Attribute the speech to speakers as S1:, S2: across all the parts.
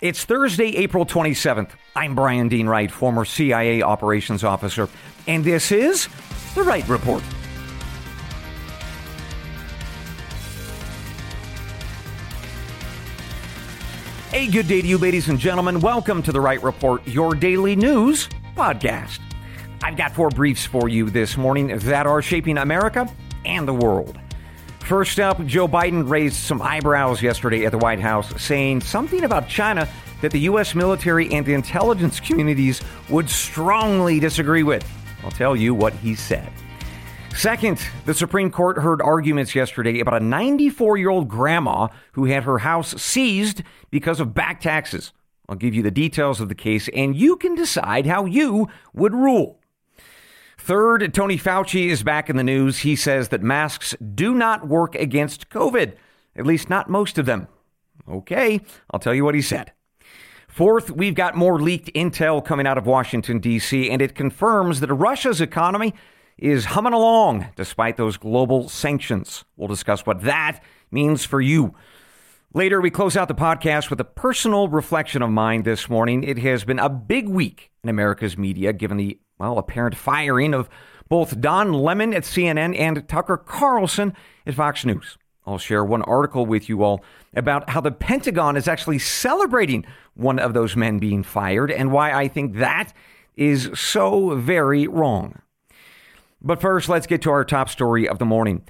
S1: It's Thursday, April 27th. I'm Bryan Dean Wright, former CIA operations officer, and this is The Wright Report. A good day to you, ladies and gentlemen. Welcome to The Wright Report, your daily news podcast. I've got four briefs for you this morning that are shaping America and the world. First up, Joe Biden raised some eyebrows yesterday at the White House, saying something about China that the U.S. military and the intelligence communities would strongly disagree with. I'll tell you what he said. Second, the Supreme Court heard arguments yesterday about a 94 year old grandma who had her house seized because of back taxes. I'll give you the details of the case, and you can decide how you would rule. Third, Tony Fauci is back in the news. He says that masks do not work against COVID, at least not most of them. Okay, I'll tell you what he said. Fourth, we've got more leaked intel coming out of Washington, D.C., and it confirms that Russia's economy is humming along despite those global sanctions. We'll discuss what that means for you. Later, we close out the podcast with a personal reflection of mine this morning. It has been a big week in America's media, given the well, apparent firing of both Don Lemon at CNN and Tucker Carlson at Fox News. I'll share one article with you all about how the Pentagon is actually celebrating one of those men being fired and why I think that is so very wrong. But first, let's get to our top story of the morning.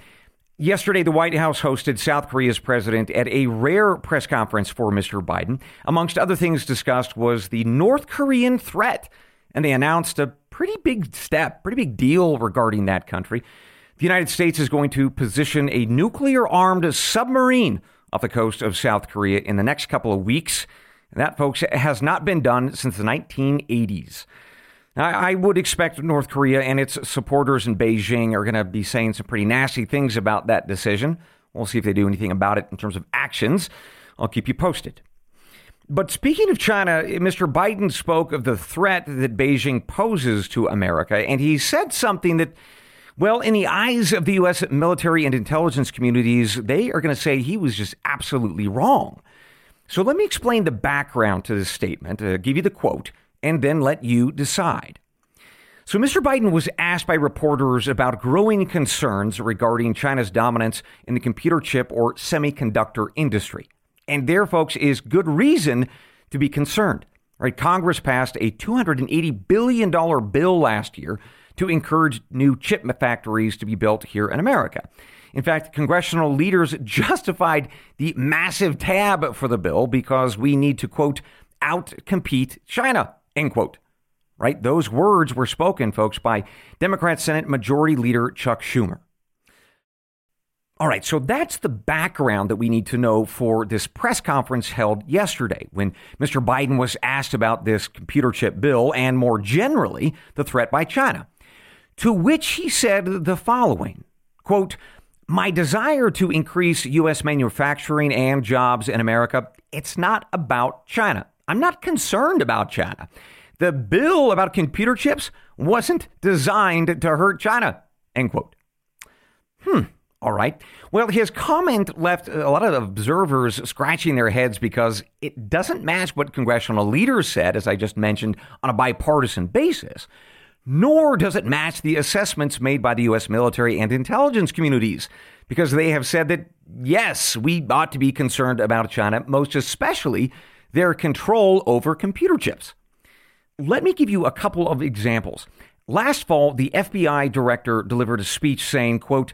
S1: Yesterday, the White House hosted South Korea's president at a rare press conference for Mr. Biden. Amongst other things discussed was the North Korean threat, and they announced a pretty big step, pretty big deal regarding that country. The United States is going to position a nuclear armed submarine off the coast of South Korea in the next couple of weeks. And that, folks, has not been done since the 1980s. Now, I would expect North Korea and its supporters in Beijing are going to be saying some pretty nasty things about that decision. We'll see if they do anything about it in terms of actions. I'll keep you posted. But speaking of China, Mr. Biden spoke of the threat that Beijing poses to America, and he said something that, well, in the eyes of the U.S. military and intelligence communities, they are going to say he was just absolutely wrong. So let me explain the background to this statement, uh, give you the quote, and then let you decide. So, Mr. Biden was asked by reporters about growing concerns regarding China's dominance in the computer chip or semiconductor industry. And there, folks, is good reason to be concerned. Right? Congress passed a $280 billion bill last year to encourage new chip factories to be built here in America. In fact, congressional leaders justified the massive tab for the bill because we need to, quote, outcompete China, end quote. Right? Those words were spoken, folks, by Democrat Senate Majority Leader Chuck Schumer. All right, so that's the background that we need to know for this press conference held yesterday when Mr. Biden was asked about this computer chip bill and more generally the threat by China. To which he said the following quote, my desire to increase U.S. manufacturing and jobs in America, it's not about China. I'm not concerned about China. The bill about computer chips wasn't designed to hurt China. End quote. Hmm. All right. Well, his comment left a lot of observers scratching their heads because it doesn't match what congressional leaders said, as I just mentioned, on a bipartisan basis, nor does it match the assessments made by the U.S. military and intelligence communities, because they have said that, yes, we ought to be concerned about China, most especially their control over computer chips. Let me give you a couple of examples. Last fall, the FBI director delivered a speech saying, quote,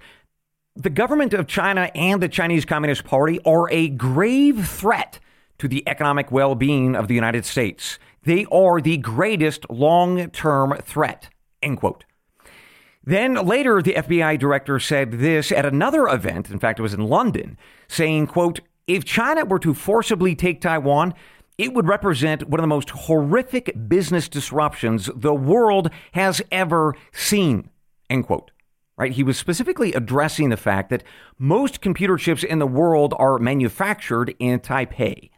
S1: the government of China and the Chinese Communist Party are a grave threat to the economic well being of the United States. They are the greatest long term threat. End quote. Then later, the FBI director said this at another event, in fact, it was in London, saying, quote, if China were to forcibly take Taiwan, it would represent one of the most horrific business disruptions the world has ever seen. End quote right? He was specifically addressing the fact that most computer chips in the world are manufactured in Taipei.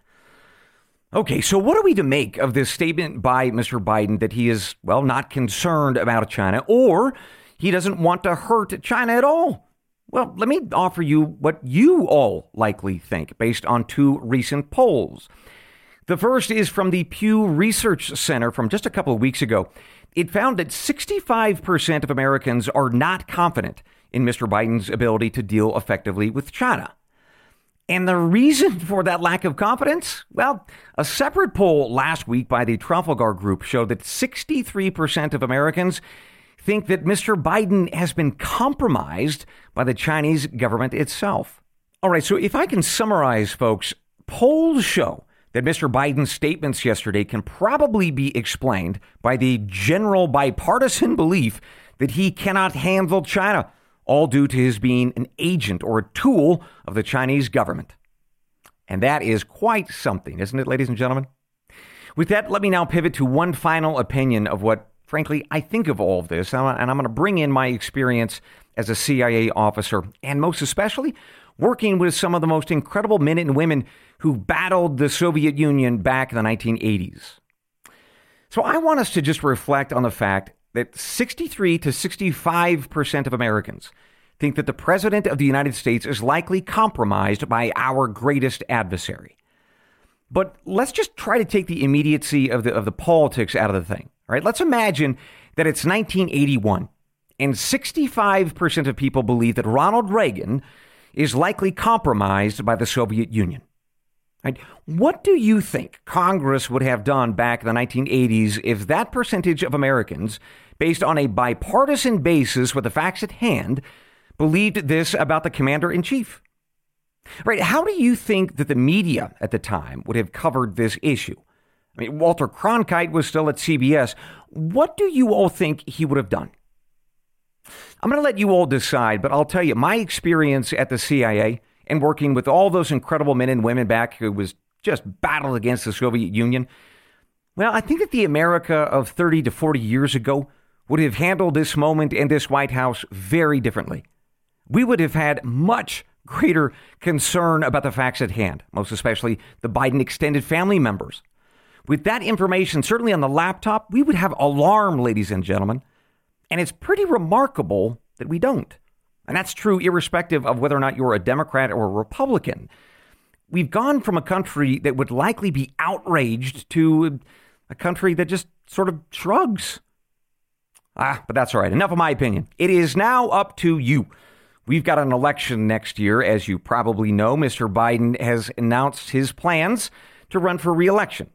S1: Okay, so what are we to make of this statement by Mr. Biden that he is, well, not concerned about China or he doesn't want to hurt China at all? Well, let me offer you what you all likely think based on two recent polls. The first is from the Pew Research Center from just a couple of weeks ago. It found that 65% of Americans are not confident in Mr. Biden's ability to deal effectively with China. And the reason for that lack of confidence? Well, a separate poll last week by the Trafalgar Group showed that 63% of Americans think that Mr. Biden has been compromised by the Chinese government itself. All right, so if I can summarize, folks, polls show that Mr. Biden's statements yesterday can probably be explained by the general bipartisan belief that he cannot handle China all due to his being an agent or a tool of the Chinese government. And that is quite something, isn't it, ladies and gentlemen? With that, let me now pivot to one final opinion of what, frankly, I think of all of this. And I'm going to bring in my experience as a CIA officer, and most especially working with some of the most incredible men and women who battled the Soviet Union back in the 1980s. So I want us to just reflect on the fact that 63 to 65% of Americans think that the President of the United States is likely compromised by our greatest adversary. But let's just try to take the immediacy of the, of the politics out of the thing. All right, let's imagine that it's 1981 and 65% of people believe that Ronald Reagan is likely compromised by the Soviet Union. Right? What do you think Congress would have done back in the 1980s if that percentage of Americans, based on a bipartisan basis with the facts at hand, believed this about the commander in chief? Right? How do you think that the media at the time would have covered this issue? I mean, Walter Cronkite was still at CBS. What do you all think he would have done? I'm going to let you all decide, but I'll tell you my experience at the CIA and working with all those incredible men and women back who was just battled against the Soviet Union. Well, I think that the America of 30 to 40 years ago would have handled this moment in this White House very differently. We would have had much greater concern about the facts at hand, most especially the Biden extended family members. With that information certainly on the laptop, we would have alarm, ladies and gentlemen. And it's pretty remarkable that we don't. And that's true irrespective of whether or not you're a Democrat or a Republican. We've gone from a country that would likely be outraged to a country that just sort of shrugs. Ah, but that's all right. Enough of my opinion. It is now up to you. We've got an election next year. As you probably know, Mr. Biden has announced his plans to run for reelection.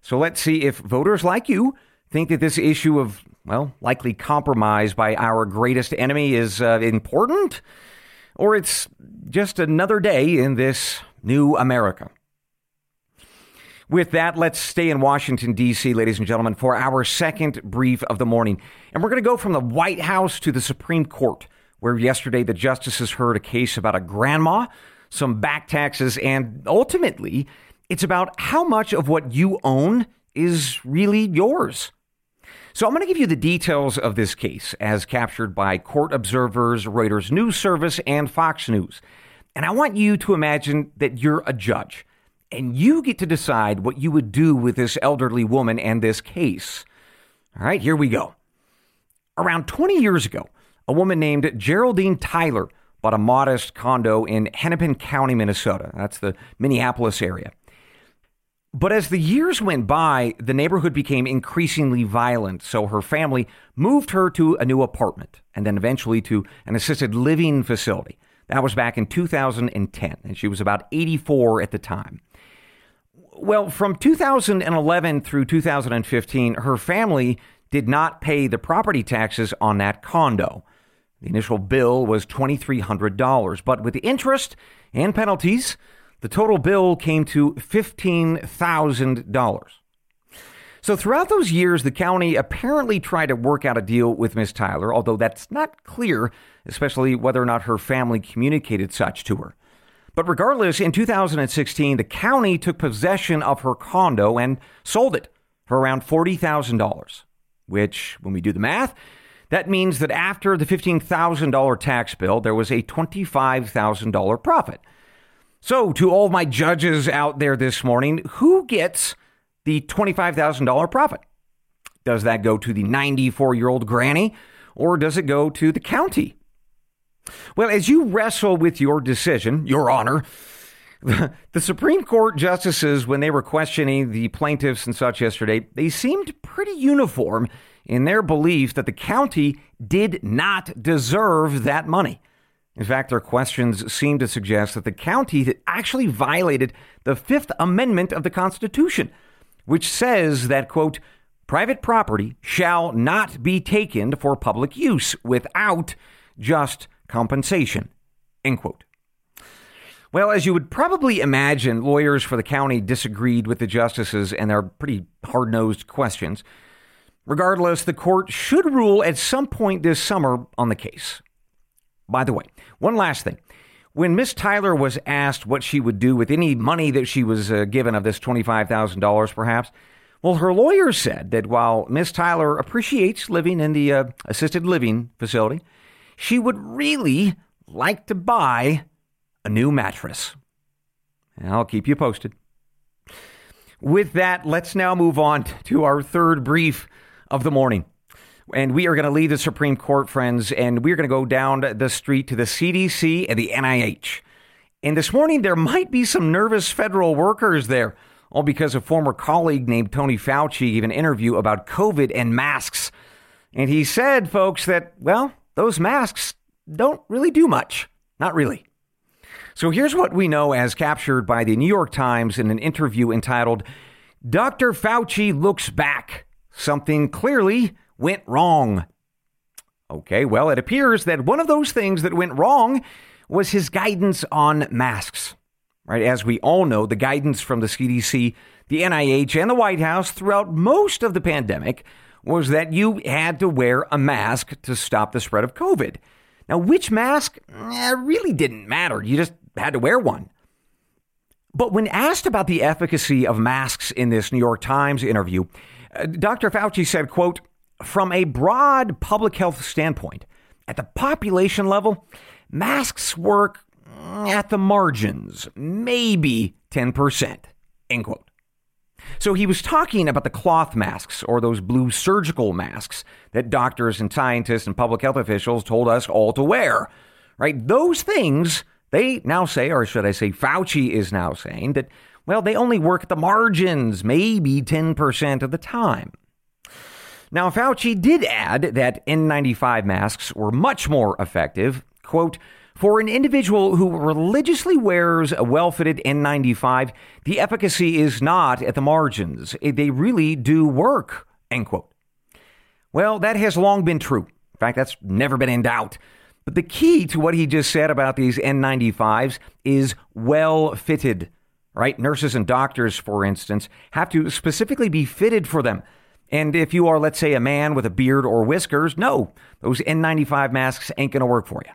S1: So let's see if voters like you think that this issue of well, likely compromised by our greatest enemy is uh, important, or it's just another day in this new America. With that, let's stay in Washington, D.C., ladies and gentlemen, for our second brief of the morning. And we're going to go from the White House to the Supreme Court, where yesterday the justices heard a case about a grandma, some back taxes, and ultimately, it's about how much of what you own is really yours. So I'm going to give you the details of this case as captured by court observers, Reuters News Service, and Fox News. And I want you to imagine that you're a judge and you get to decide what you would do with this elderly woman and this case. All right, here we go. Around 20 years ago, a woman named Geraldine Tyler bought a modest condo in Hennepin County, Minnesota. That's the Minneapolis area. But as the years went by, the neighborhood became increasingly violent, so her family moved her to a new apartment and then eventually to an assisted living facility. That was back in 2010, and she was about 84 at the time. Well, from 2011 through 2015, her family did not pay the property taxes on that condo. The initial bill was $2,300, but with interest and penalties, the total bill came to $15,000. So, throughout those years, the county apparently tried to work out a deal with Miss Tyler, although that's not clear, especially whether or not her family communicated such to her. But regardless, in 2016, the county took possession of her condo and sold it for around $40,000, which, when we do the math, that means that after the $15,000 tax bill, there was a $25,000 profit. So, to all my judges out there this morning, who gets the $25,000 profit? Does that go to the 94 year old granny or does it go to the county? Well, as you wrestle with your decision, Your Honor, The Supreme Court justices, when they were questioning the plaintiffs and such yesterday, they seemed pretty uniform in their belief that the county did not deserve that money. In fact, their questions seem to suggest that the county actually violated the Fifth Amendment of the Constitution, which says that, quote, private property shall not be taken for public use without just compensation, end quote. Well, as you would probably imagine, lawyers for the county disagreed with the justices and their pretty hard nosed questions. Regardless, the court should rule at some point this summer on the case. By the way, one last thing. When Miss Tyler was asked what she would do with any money that she was uh, given of this $25,000 perhaps, well, her lawyer said that while Miss Tyler appreciates living in the uh, assisted living facility, she would really like to buy a new mattress. I'll keep you posted. With that, let's now move on to our third brief of the morning. And we are going to leave the Supreme Court, friends, and we're going to go down the street to the CDC and the NIH. And this morning, there might be some nervous federal workers there, all because a former colleague named Tony Fauci gave an interview about COVID and masks. And he said, folks, that, well, those masks don't really do much. Not really. So here's what we know as captured by the New York Times in an interview entitled, Dr. Fauci Looks Back. Something clearly went wrong. Okay, well, it appears that one of those things that went wrong was his guidance on masks. Right, as we all know, the guidance from the CDC, the NIH, and the White House throughout most of the pandemic was that you had to wear a mask to stop the spread of COVID. Now, which mask eh, really didn't matter. You just had to wear one. But when asked about the efficacy of masks in this New York Times interview, uh, Dr. Fauci said, quote, from a broad public health standpoint, at the population level, masks work mm, at the margins, maybe 10%, end quote. So he was talking about the cloth masks or those blue surgical masks that doctors and scientists and public health officials told us all to wear, right? Those things, they now say, or should I say, Fauci is now saying that, well, they only work at the margins, maybe 10% of the time. Now, Fauci did add that N95 masks were much more effective, quote, for an individual who religiously wears a well fitted N95, the efficacy is not at the margins. Eh, they really do work, end quote. Well, that has long been true. In fact, that's never been in doubt. But the key to what he just said about these N95s is well fitted, right? Nurses and doctors, for instance, have to specifically be fitted for them. And if you are, let's say, a man with a beard or whiskers, no, those N95 masks ain't going to work for you.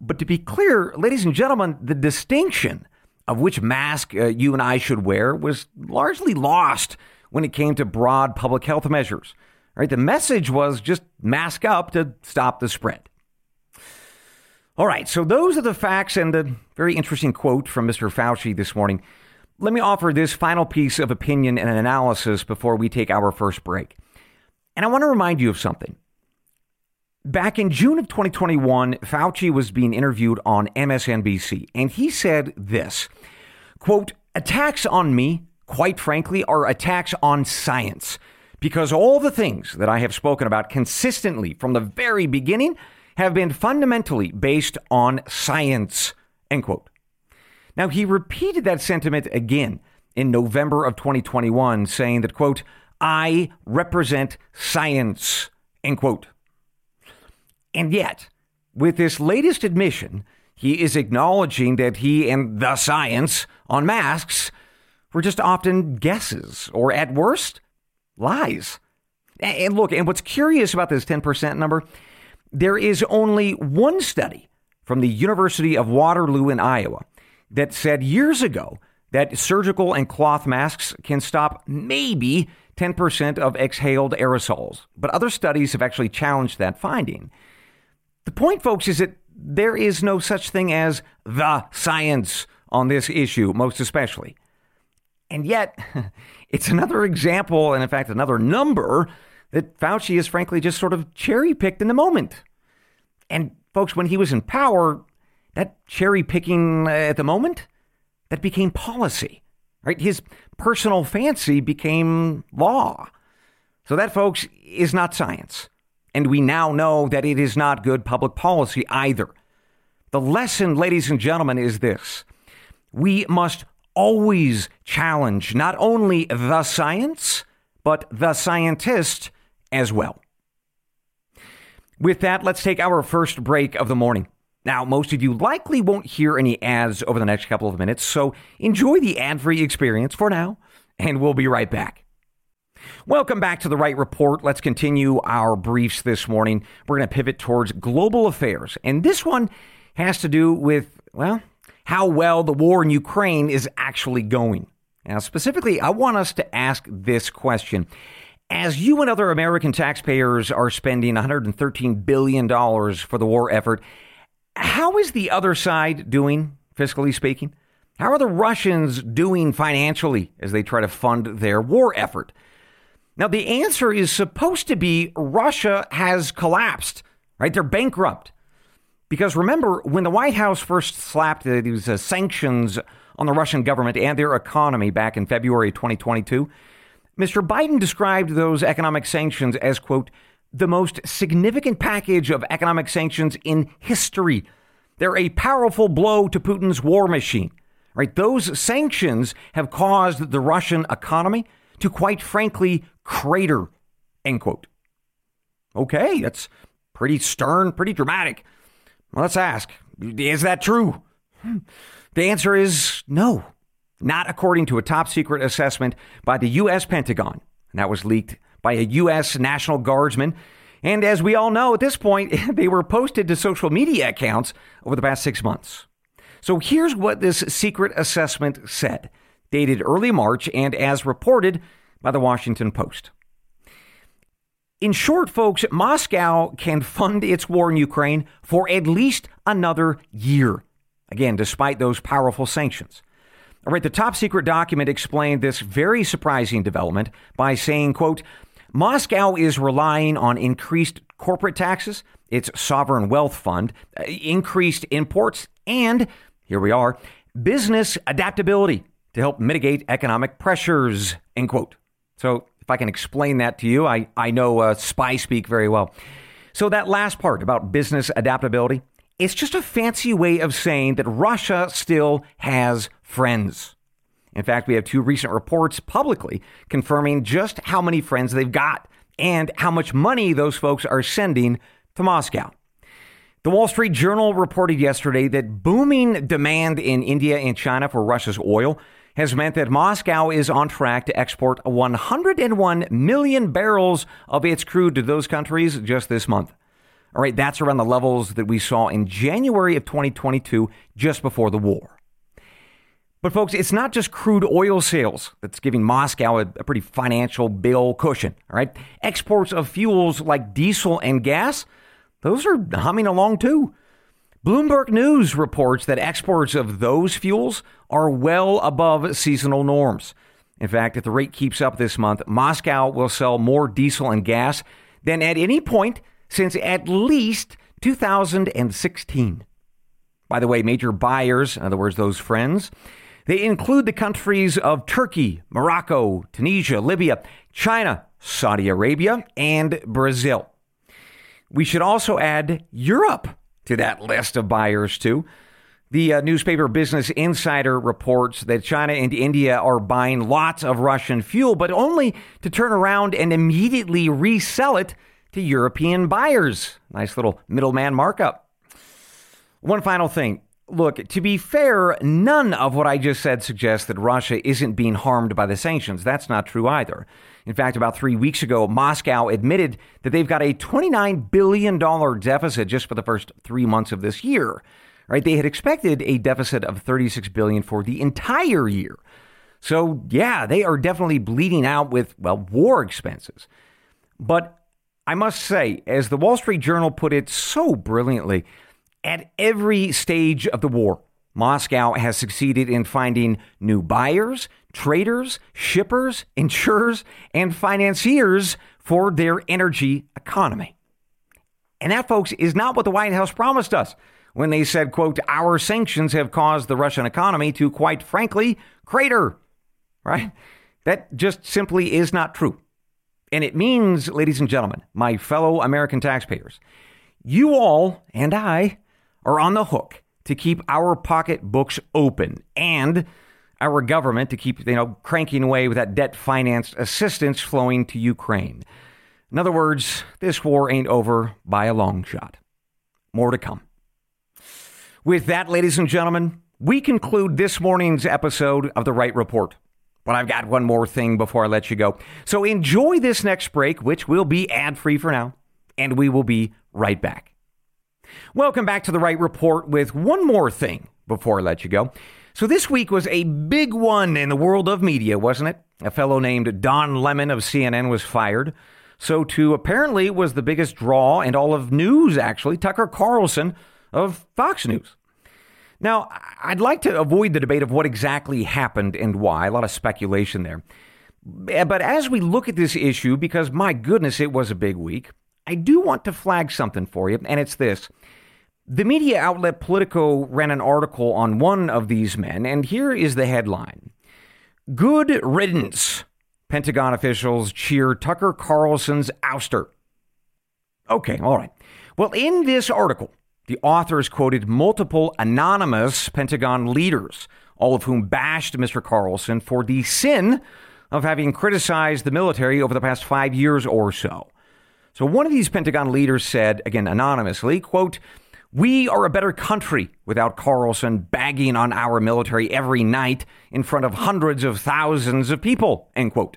S1: But to be clear, ladies and gentlemen, the distinction of which mask uh, you and I should wear was largely lost when it came to broad public health measures. Right? The message was just mask up to stop the spread. All right, so those are the facts and the very interesting quote from Mr. Fauci this morning. Let me offer this final piece of opinion and analysis before we take our first break. And I want to remind you of something. Back in June of 2021, Fauci was being interviewed on MSNBC, and he said this quote, attacks on me, quite frankly, are attacks on science. Because all the things that I have spoken about consistently from the very beginning have been fundamentally based on science. End quote. Now, he repeated that sentiment again in November of 2021, saying that, quote, I represent science, end quote. And yet, with this latest admission, he is acknowledging that he and the science on masks were just often guesses, or at worst, lies. And look, and what's curious about this 10% number, there is only one study from the University of Waterloo in Iowa that said years ago that surgical and cloth masks can stop maybe 10% of exhaled aerosols. But other studies have actually challenged that finding. The point, folks, is that there is no such thing as the science on this issue, most especially. And yet, it's another example, and in fact, another number that Fauci is frankly just sort of cherry picked in the moment. And folks, when he was in power, that cherry picking uh, at the moment, that became policy, right? His personal fancy became law. So that, folks, is not science. And we now know that it is not good public policy either. The lesson, ladies and gentlemen, is this we must always challenge not only the science, but the scientist as well. With that, let's take our first break of the morning. Now, most of you likely won't hear any ads over the next couple of minutes, so enjoy the ad free experience for now, and we'll be right back. Welcome back to the Wright Report. Let's continue our briefs this morning. We're going to pivot towards global affairs, and this one has to do with, well, how well the war in Ukraine is actually going. Now, specifically, I want us to ask this question. As you and other American taxpayers are spending $113 billion for the war effort, how is the other side doing, fiscally speaking? How are the Russians doing financially as they try to fund their war effort? Now, the answer is supposed to be Russia has collapsed, right? They're bankrupt. Because remember, when the White House first slapped these uh, sanctions on the Russian government and their economy back in February 2022, Mr. Biden described those economic sanctions as, quote, the most significant package of economic sanctions in history. They're a powerful blow to Putin's war machine. Right? Those sanctions have caused the Russian economy to quite frankly crater. End quote. Okay, that's pretty stern, pretty dramatic. Let's ask is that true? Hmm. The answer is no, not according to a top secret assessment by the U.S. Pentagon. And that was leaked by a U.S. National Guardsman. And as we all know at this point, they were posted to social media accounts over the past six months. So here's what this secret assessment said, dated early March and as reported by the Washington Post. In short, folks, Moscow can fund its war in Ukraine for at least another year. Again, despite those powerful sanctions. All right, the top secret document explained this very surprising development by saying, quote, Moscow is relying on increased corporate taxes, its sovereign wealth fund, uh, increased imports, and here we are, business adaptability to help mitigate economic pressures, end quote. So if I can explain that to you, I, I know uh, spy speak very well. So that last part about business adaptability, it's just a fancy way of saying that Russia still has friends. In fact, we have two recent reports publicly confirming just how many friends they've got and how much money those folks are sending to Moscow. The Wall Street Journal reported yesterday that booming demand in India and China for Russia's oil has meant that Moscow is on track to export 101 million barrels of its crude to those countries just this month. All right, that's around the levels that we saw in January of 2022, just before the war. But, folks, it's not just crude oil sales that's giving Moscow a, a, pretty financial bill cushion. All right. Exports of fuels like diesel and gas, those are humming along too. Bloomberg News reports that exports of those fuels are well above seasonal norms. In fact, if the rate keeps up this month, Moscow will sell more diesel and gas than at any point since at least 2016. By the way, major buyers, in other words, those friends, they include the countries of Turkey, Morocco, Tunisia, Libya, China, Saudi Arabia, and Brazil. We should also add Europe to that list of buyers, too. The uh, newspaper Business Insider reports that China and India are buying lots of Russian fuel, but only to turn around and immediately resell it to European buyers. Nice little middleman markup. One final thing Look, to be fair, none of what I just said suggests that Russia isn't being harmed by the sanctions. That's not true either. In fact, about three weeks ago, Moscow admitted that they've got a $29 billion deficit just for the first three months of this year. Right? They had expected a deficit of 36 billion for the entire year. So, yeah, they are definitely bleeding out with, well, war expenses. But I must say, as the Wall Street Journal put it so brilliantly, at every stage of the war, Moscow has succeeded in finding new buyers, traders, shippers, insurers, and financiers for their energy economy. And that, folks, is not what the White House promised us when they said, quote, our sanctions have caused the Russian economy to, quite frankly, crater. Right? That just simply is not true. And it means, ladies and gentlemen, my fellow American taxpayers, you all and I are on the hook to keep our pocketbooks open and our government to keep, you know, cranking away with that debt financed assistance flowing to Ukraine. In other words, this war ain't over by a long shot. More to come. With that, ladies and gentlemen, we conclude this morning's episode of The Wright Report. But I've got one more thing before I let you go. So enjoy this next break, which will be ad free for now, and we will be right back. Welcome back to The Wright Report with one more thing before I let you go. So this week was a big one in the world of media, wasn't it? A fellow named Don Lemon of CNN was fired. So too apparently was the biggest draw in all of news, actually, Tucker Carlson of Fox News. Now, I'd like to avoid the debate of what exactly happened and why, a lot of speculation there. Eh, but as we look at this issue, because my goodness, it was a big week, I do want to flag something for you, and it's this. The media outlet Politico ran an article on one of these men, and here is the headline Good riddance. Pentagon officials cheer Tucker Carlson's ouster. Okay, all right. Well, in this article, the authors quoted multiple anonymous Pentagon leaders, all of whom bashed Mr. Carlson for the sin of having criticized the military over the past five years or so. So one of these Pentagon leaders said, again anonymously, quote, we are a better country without Carlson bagging on our military every night in front of hundreds of thousands of people, end quote.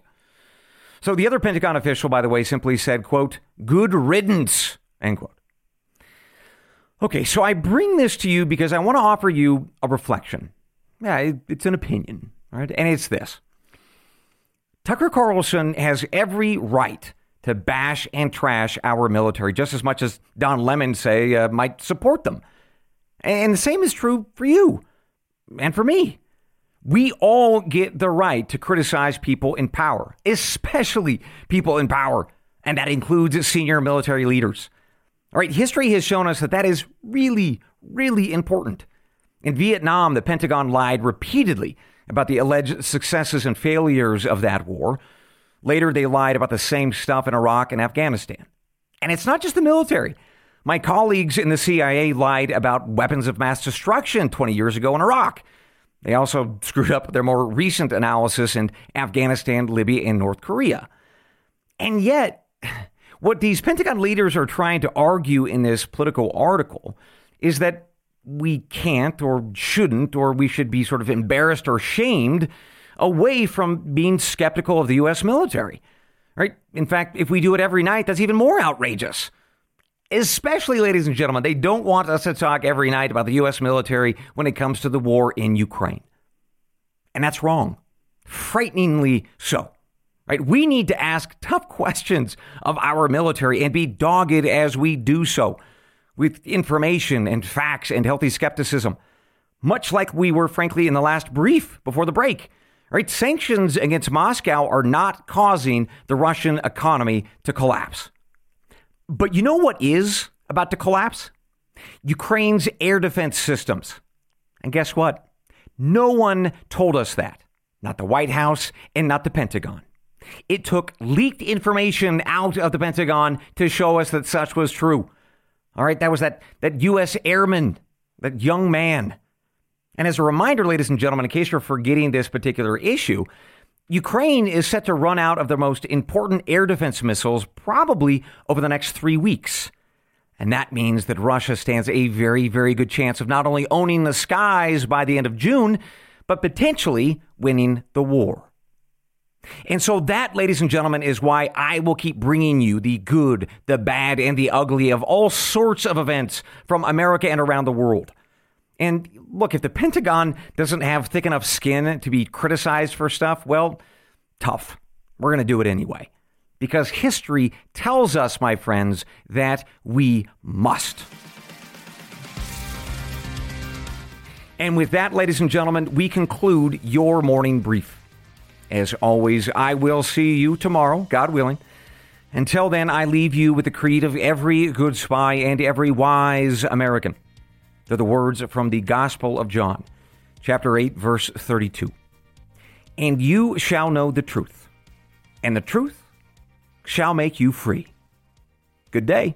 S1: So the other Pentagon official, by the way, simply said, quote, good riddance, end quote. Okay, so I bring this to you because I want to offer you a reflection. Yeah, it's an opinion, right? And it's this. Tucker Carlson has every right to bash and trash our military just as much as Don Lemon, say, uh, might support them. And the same is true for you and for me. We all get the right to criticize people in power, especially people in power, and that includes senior military leaders. All right, history has shown us that that is really, really important. In Vietnam, the Pentagon lied repeatedly about the alleged successes and failures of that war. Later, they lied about the same stuff in Iraq and Afghanistan. And it's not just the military. My colleagues in the CIA lied about weapons of mass destruction 20 years ago in Iraq. They also screwed up their more recent analysis in Afghanistan, Libya, and North Korea. And yet, what these Pentagon leaders are trying to argue in this Politico article is that we can't or shouldn't, or we should be sort of embarrassed or shamed away from being skeptical of the U.S. military. Right? In fact, if we do it every night, that's even more outrageous. Especially, ladies and gentlemen, they don't want us to talk every night about the U.S. military when it comes to the war in Ukraine. And that's wrong. Frighteningly so right? We need to ask tough questions of our military and be dogged as we do so with information and facts and healthy skepticism, much like we were, frankly, in the last brief before the break. Right? Sanctions against Moscow are not causing the Russian economy to collapse. But you know what is about to collapse? Ukraine's air defense systems. And guess what? No one told us that. Not the White House and not the Pentagon. It took leaked information out of the Pentagon to show us that such was true. All right, that was that, that U.S. airman, that young man. And as a reminder, ladies and gentlemen, in case you're forgetting this particular issue, Ukraine is set to run out of their most important air defense missiles probably over the next three weeks. And that means that Russia stands a very, very good chance of not only owning the skies by the end of June, but potentially winning the war. And so, that, ladies and gentlemen, is why I will keep bringing you the good, the bad, and the ugly of all sorts of events from America and around the world. And look, if the Pentagon doesn't have thick enough skin to be criticized for stuff, well, tough. We're going to do it anyway. Because history tells us, my friends, that we must. And with that, ladies and gentlemen, we conclude your morning brief. As always, I will see you tomorrow, God willing. Until then, I leave you with the creed of every good spy and every wise American They're the words from the Gospel of John, chapter 8, verse 32. And you shall know the truth, and the truth shall make you free. Good day.